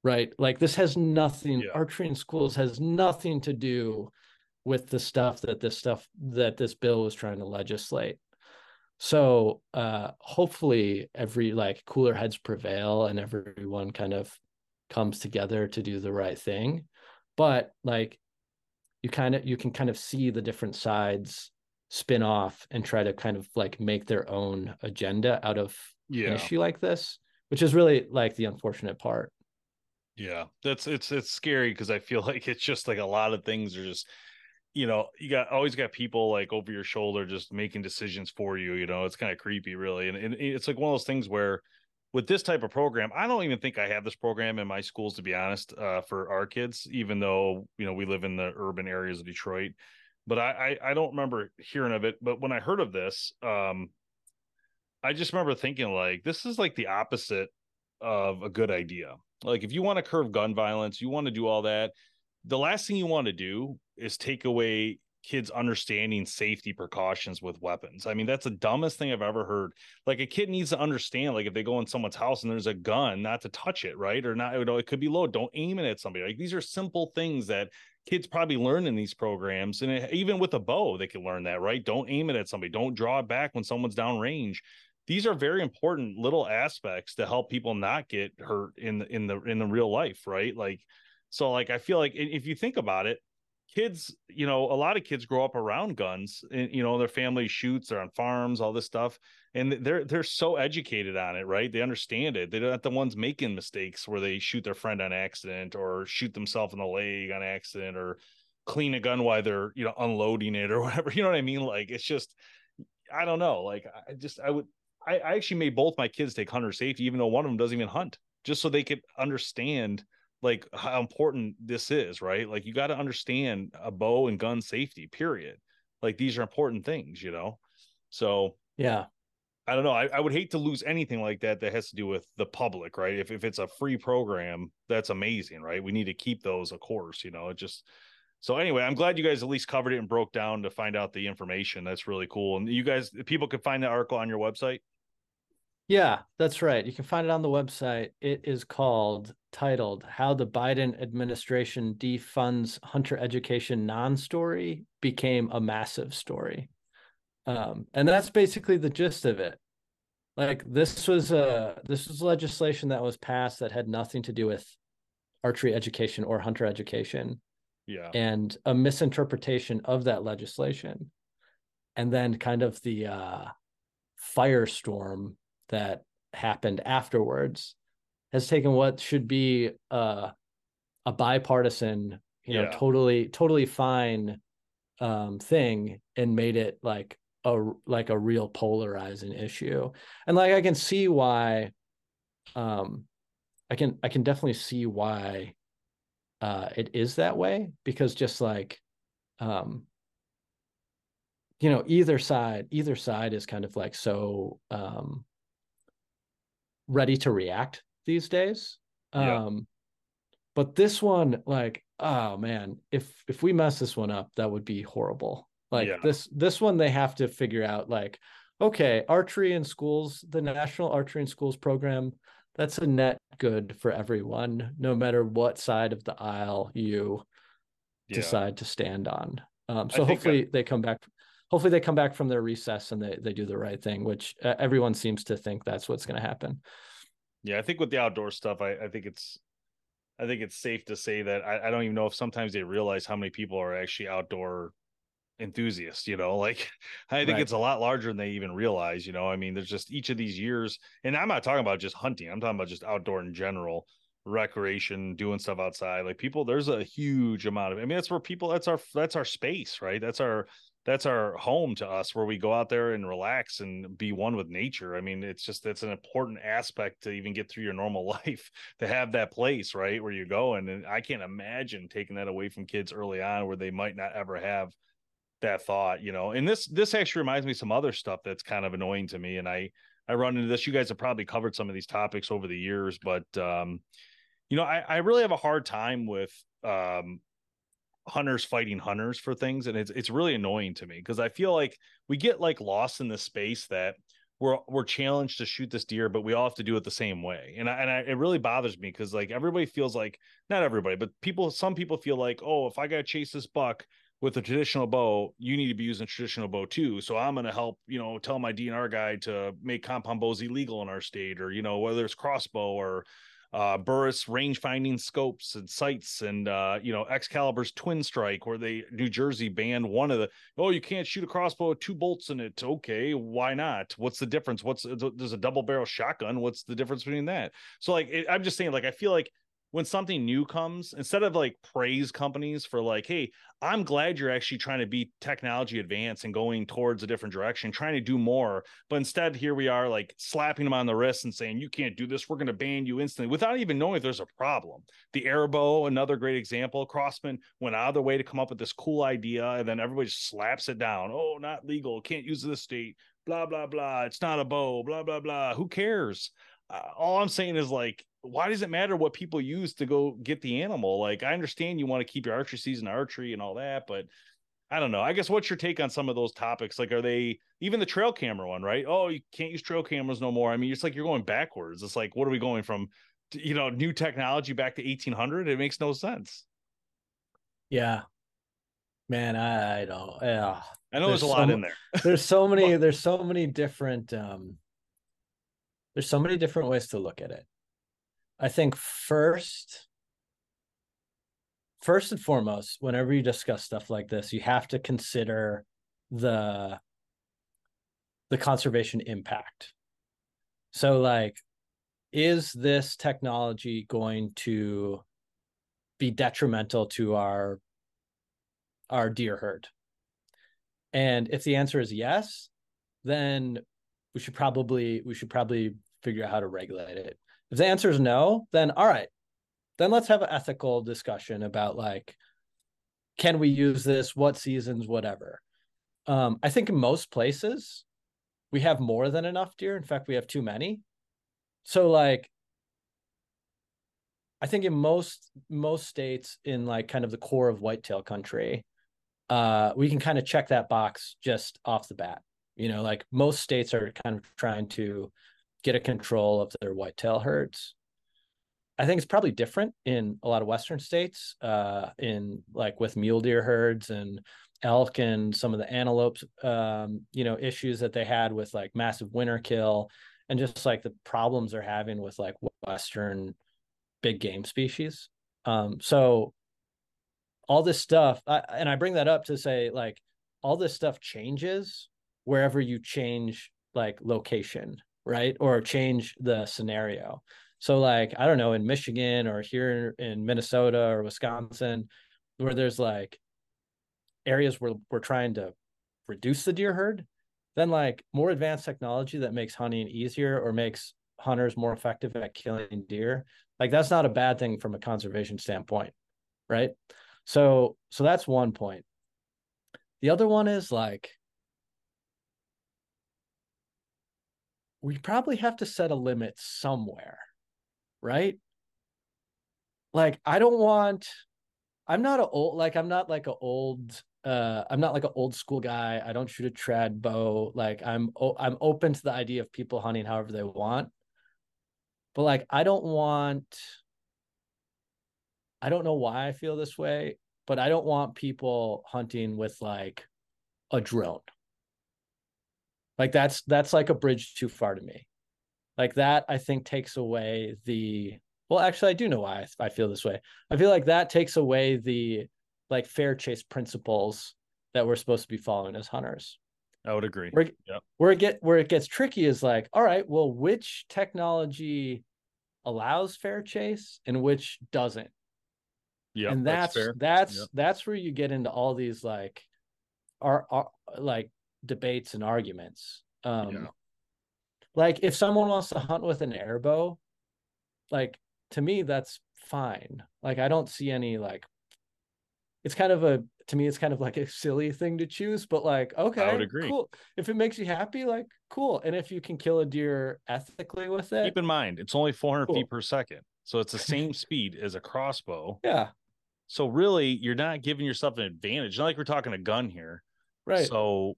right? Like this has nothing yeah. archery in schools has nothing to do with the stuff that this stuff that this bill was trying to legislate. So uh hopefully every like cooler heads prevail and everyone kind of comes together to do the right thing. But like you kind of you can kind of see the different sides spin off and try to kind of like make their own agenda out of yeah. an issue like this which is really like the unfortunate part yeah that's it's it's scary because i feel like it's just like a lot of things are just you know, you got always got people like over your shoulder just making decisions for you. You know, it's kind of creepy, really. And, and it's like one of those things where with this type of program, I don't even think I have this program in my schools, to be honest, uh, for our kids, even though, you know, we live in the urban areas of Detroit. But I, I, I don't remember hearing of it. But when I heard of this, um, I just remember thinking like this is like the opposite of a good idea. Like if you want to curb gun violence, you want to do all that. The last thing you want to do is take away kids understanding safety precautions with weapons. I mean, that's the dumbest thing I've ever heard. Like a kid needs to understand, like if they go in someone's house and there's a gun, not to touch it, right? Or not, you know, it could be low. Don't aim it at somebody. Like these are simple things that kids probably learn in these programs. And it, even with a bow, they can learn that, right? Don't aim it at somebody. Don't draw it back when someone's down range. These are very important little aspects to help people not get hurt in the in the in the real life, right? Like so like I feel like if you think about it, kids, you know, a lot of kids grow up around guns. And, you know, their family shoots, they're on farms, all this stuff, and they're they're so educated on it, right? They understand it. They're not the ones making mistakes where they shoot their friend on accident or shoot themselves in the leg on accident or clean a gun while they're you know unloading it or whatever. You know what I mean? Like it's just, I don't know. Like I just I would. I, I actually made both my kids take hunter safety, even though one of them doesn't even hunt, just so they could understand like how important this is, right? Like you got to understand a bow and gun safety, period. Like these are important things, you know? So, yeah. I don't know. I, I would hate to lose anything like that that has to do with the public, right? If if it's a free program, that's amazing, right? We need to keep those, of course, you know, it just so anyway, I'm glad you guys at least covered it and broke down to find out the information. That's really cool. And you guys, people could find the article on your website. Yeah, that's right. You can find it on the website. It is called titled How the Biden Administration Defunds Hunter Education Non-Story Became a Massive Story. Um, and that's basically the gist of it. Like this was a this was legislation that was passed that had nothing to do with archery education or hunter education. Yeah. And a misinterpretation of that legislation. And then kind of the uh firestorm that happened afterwards has taken what should be uh, a bipartisan, you know, yeah. totally totally fine um, thing and made it like a like a real polarizing issue. And like I can see why um I can I can definitely see why uh it is that way because just like um you know either side either side is kind of like so um ready to react these days. Yeah. Um, but this one, like, oh man, if if we mess this one up, that would be horrible. Like yeah. this this one, they have to figure out like, okay, archery in schools, the National Archery in Schools program, that's a net good for everyone, no matter what side of the aisle you yeah. decide to stand on. Um, so hopefully they come back. Hopefully they come back from their recess and they they do the right thing, which uh, everyone seems to think that's what's going to happen. Yeah, I think with the outdoor stuff, I, I think it's I think it's safe to say that I, I, don't even know if sometimes they realize how many people are actually outdoor enthusiasts you know like i think Right. it's a lot larger than they even realize you know i mean there's just each of these years and i'm not talking about just hunting i'm talking about just outdoor in general recreation doing stuff outside like people there's a huge amount of i mean that's where people that's our that's our space right that's our that's our home to us where we go out there and relax and be one with nature. I mean it's just that's an important aspect to even get through your normal life to have that place right where you go and, i can't imagine taking that away from kids early on where they might not ever have that thought you know? And this this actually reminds me some other stuff that's kind of annoying to me and i i run into this. You guys have probably covered some of these topics over the years but um you know i i really have a hard time with um hunters fighting hunters for things and it's it's really annoying to me because i feel like we get like lost in the space that we're we're challenged to shoot this deer but we all have to do it the same way and I, and I, it really bothers me because like everybody feels like not everybody but people some people feel like oh if i gotta chase this buck with a traditional bow, you need to be using traditional bow too. So I'm going to help, you know, tell my DNR guy to make compound bows illegal in our state, or you know, whether it's crossbow or uh, Burris range finding scopes and sights, and uh, you know, Excalibur's twin strike, where they New Jersey banned one of the. Oh, you can't shoot a crossbow with two bolts in it. Okay, why not? What's the difference? What's there's a double barrel shotgun? What's the difference between that? So like, it, I'm just saying, like, I feel like when something new comes instead of like praise companies for like hey i'm glad you're actually trying to be technology advanced and going towards a different direction trying to do more but instead here we are like slapping them on the wrist and saying you can't do this. We're going to ban you instantly without even knowing if there's a problem. The airbow another great example Crosman went out of their way to come up with this cool idea and then everybody just slaps it down. Oh not legal. Can't use this state. Blah blah blah. It's not a bow. Blah blah blah. Who cares? Uh, all i'm saying is like why does it matter what people use to go get the animal? Like, I understand you want to keep your archery season archery and all that, but I don't know. I guess what's your take on some of those topics? Like, are they even the trail camera one, right? Oh, you can't use trail cameras no more. I mean, it's like you're going backwards. It's like, what are we going from, you know, new technology back to 1800? It makes no sense. Yeah. Man, I, I don't. Yeah. I know There's there's, a lot so in there. There's so many. There's so many different. um There's so many different ways to look at it. I think first, first and foremost, whenever you discuss stuff like this, you have to consider the the conservation impact. So, like, is this technology going to be detrimental to our our deer herd? And if the answer is yes, then we should probably we should probably figure out how to regulate it. If the answer is no, then all right, then let's have an ethical discussion about like, can we use this? What seasons? Whatever. Um, I think in most places we have more than enough deer. In fact, we have too many. So like, I think in most most states in like kind of the core of whitetail country, uh, we can kind of check that box just off the bat. You know, like most states are kind of trying to get a control of their whitetail herds. I think it's probably different in a lot of Western states, uh, in like with mule deer herds and elk and some of the antelopes, um, you know, issues that they had with like massive winter kill and just like the problems they're having with like Western big game species. Um, so all this stuff, I, and I bring that up to say like all this stuff changes wherever you change like location right? Or change the scenario. So like i don't know in michigan or here in minnesota or wisconsin where there's like areas where we're trying to reduce the deer herd then like more advanced technology that makes hunting easier or makes hunters more effective at killing deer like that's not a bad thing from a conservation standpoint right? So so that's one point. The other one is like we probably have to set a limit somewhere, right? Like, I don't want, I'm not a old, like, I'm not like an old, uh, I'm not like an old school guy. I don't shoot a trad bow. Like, I'm, I'm open to the idea of people hunting however they want. But like, I don't want, I don't know why I feel this way, but I don't want people hunting with like a drone. Like that's that's like a bridge too far to me. Like that I think takes away the well actually I do know why I, I feel this way. I feel like that takes away the like fair chase principles that we're supposed to be following as hunters. I would agree. Where, Yep. where it get where it gets tricky is like, all right, well, which technology allows fair chase and which doesn't? Yeah, and that's fair. that's Yep. that's where you get into all these like are, are like debates and arguments. Um Yeah. like if someone wants to hunt with an airbow, like to me that's fine. Like I don't see any like it's kind of a to me it's kind of like a silly thing to choose, but like okay, I would agree. cool. If it makes you happy, like cool. And if you can kill a deer ethically with it, Keep in mind, it's only 400 Cool. feet per second, so it's the same speed as a crossbow. yeah, So really, you're not giving yourself an advantage. Not like we're talking a gun here. right. So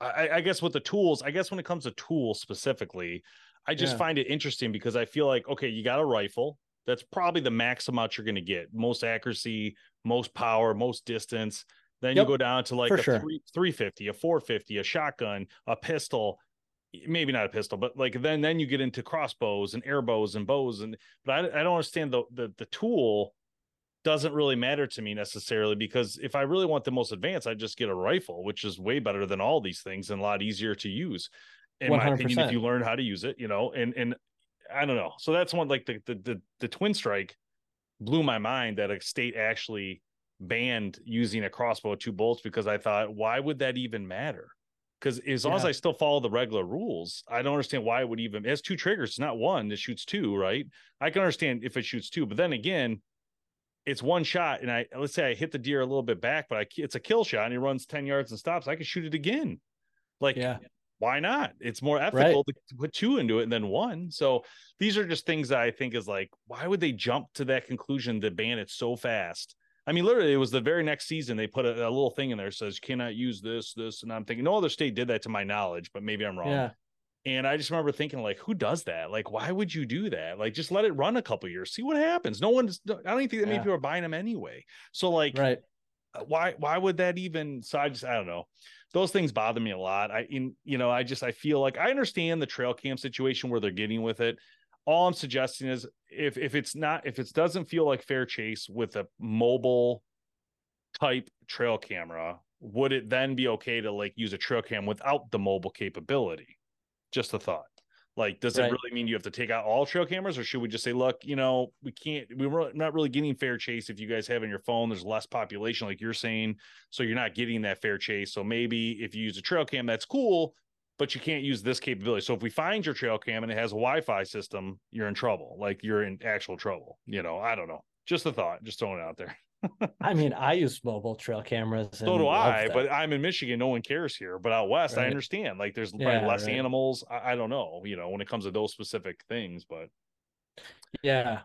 I, I guess with the tools, I guess when it comes to tools specifically, I just Yeah. find it interesting because I feel like, okay, you got a rifle. That's probably the max amount you're going to get. Most accuracy, most power, most distance. Then Yep, you go down to like for a sure. three, 350, a 450, a shotgun, a pistol, maybe not a pistol, but like then then you get into crossbows and air bows and bows and but I, I don't understand the, the the tool doesn't really matter to me necessarily because if I really want the most advanced, I just get a rifle, which is way better than all these things and a lot easier to use. In my opinion, if you learn how to use it, you know, and and I don't know. So that's one like the the the, the twin strike blew my mind that a state actually banned using a crossbow two bolts because I thought, why would that even matter? Because as long as I still follow the regular rules, I don't understand why it would even. It has two triggers, it's not one. It shoots two, right? I can understand if it shoots two, but then again, it's one shot, and I let's say I hit the deer a little bit back, but I it's a kill shot, and he runs ten yards and stops. I can shoot it again. Like, Yeah. why not? It's more ethical to to put two into it than one. So these are just things that I think is like, why would they jump to that conclusion to ban it so fast? I mean, literally, it was the very next season they put a, a little thing in there says you cannot use this, this, and I'm thinking no other state did that to my knowledge, but maybe I'm wrong. Yeah. And I just remember thinking, like, who does that? Like, why would you do that? Like, just let it run a couple years, see what happens. No one's. I don't even think that many Yeah. people are buying them anyway. So, like, Right. uh, why why would that even so i just i don't know those things bother me a lot i in you know i just i feel like i understand the trail cam situation where they're getting with it all i'm suggesting is if if it's not if it doesn't feel like fair chase with a mobile type trail camera would it then be okay to like use a trail cam without the mobile capability just a thought. Like does Right. it really mean you have to take out all trail cameras or should we just say look you know we can't we we're not really getting fair chase if you guys have on your phone there's less population like you're saying so you're not getting that fair chase. So maybe if you use a trail cam that's cool but you can't use this capability. So if we find your trail cam and it has a wi-fi system you're in trouble like you're in actual trouble you know i don't know. Just a thought just throwing it out there I mean, I use mobile trail cameras. so do I, but I'm in Michigan. No one cares here. But out west, I understand. Like there's probably Yeah, less right. animals. I, I don't know, you know, when it comes to those specific things. But yeah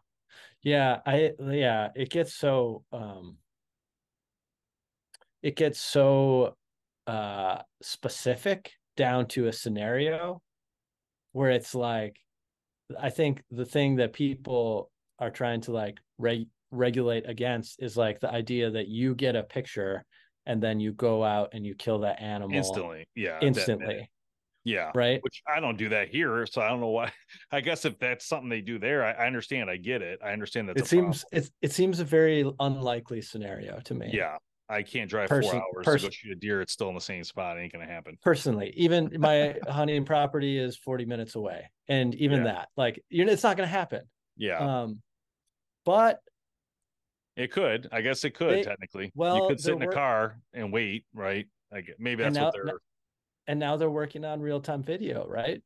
yeah i yeah it gets so um it gets so uh specific down to a scenario where it's like i think the thing that people are trying to like reg- regulate against is like the idea that you get a picture and then you go out and you kill that animal instantly, yeah, instantly yeah. right Which I don't do that here, so I don't know why. I guess if that's something they do there, I, I understand. I get it. I understand that it seems it, it seems a very unlikely scenario to me Yeah, I can't drive Person- four hours to go shoot a deer. It's still in the same spot. It ain't gonna happen. personally even my hunting property is 40 minutes away and even Yeah. that like you're it's not to happen Yeah, um but it could. I guess it could they- technically. you could sit in a were- car and wait, right? Like maybe that's what they're. and now they're working on real-time video right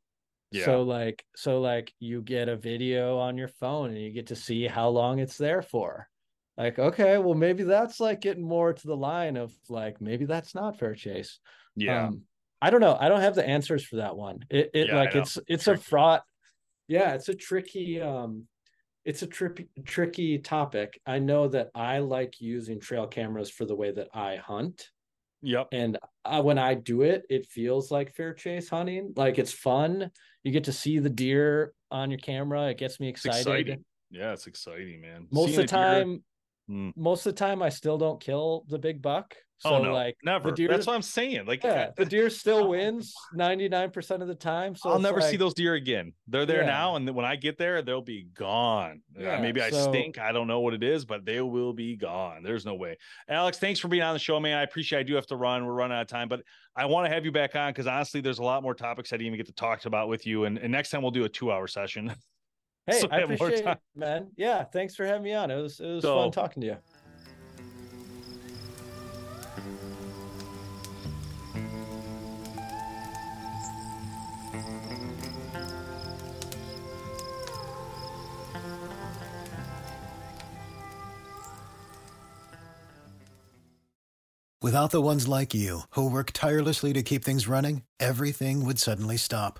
Yeah. so like so like you get a video on your phone and you get to see how long it's there for like okay well maybe that's like getting more to the line of like maybe that's not fair chase Yeah, um i don't know i don't have the answers for that one it, it Yeah, like it's it's a fraught yeah it's a tricky um it's a tricky tricky topic i know that i like using trail cameras for the way that i hunt yep. and uh, when i do it it feels like fair chase hunting like it's fun you get to see the deer on your camera it gets me excited. Yeah, it's exciting, man. most Seeing of the time Mm. most of the time I still don't kill the big buck. So oh no, like never. the deer, That's what I'm saying. Like, yeah, the deer still wins 99% of the time. So I'll never see those deer again. They're there Yeah. now, and when I get there, they'll be gone. Uh, Yeah, maybe I so- stink. I don't know what it is, but they will be gone. There's no way. Alex, thanks for being on the show, man. I appreciate. I do have to run. We're running out of time, but I want to have you back on because honestly, there's a lot more topics I didn't even get to talk about with you. And, and next time we'll do a two hour session. Hey, so I we more appreciate time. it, man. Yeah, thanks for having me on. It was it was So- fun talking to you. Without the ones like you, who work tirelessly to keep things running, everything would suddenly stop.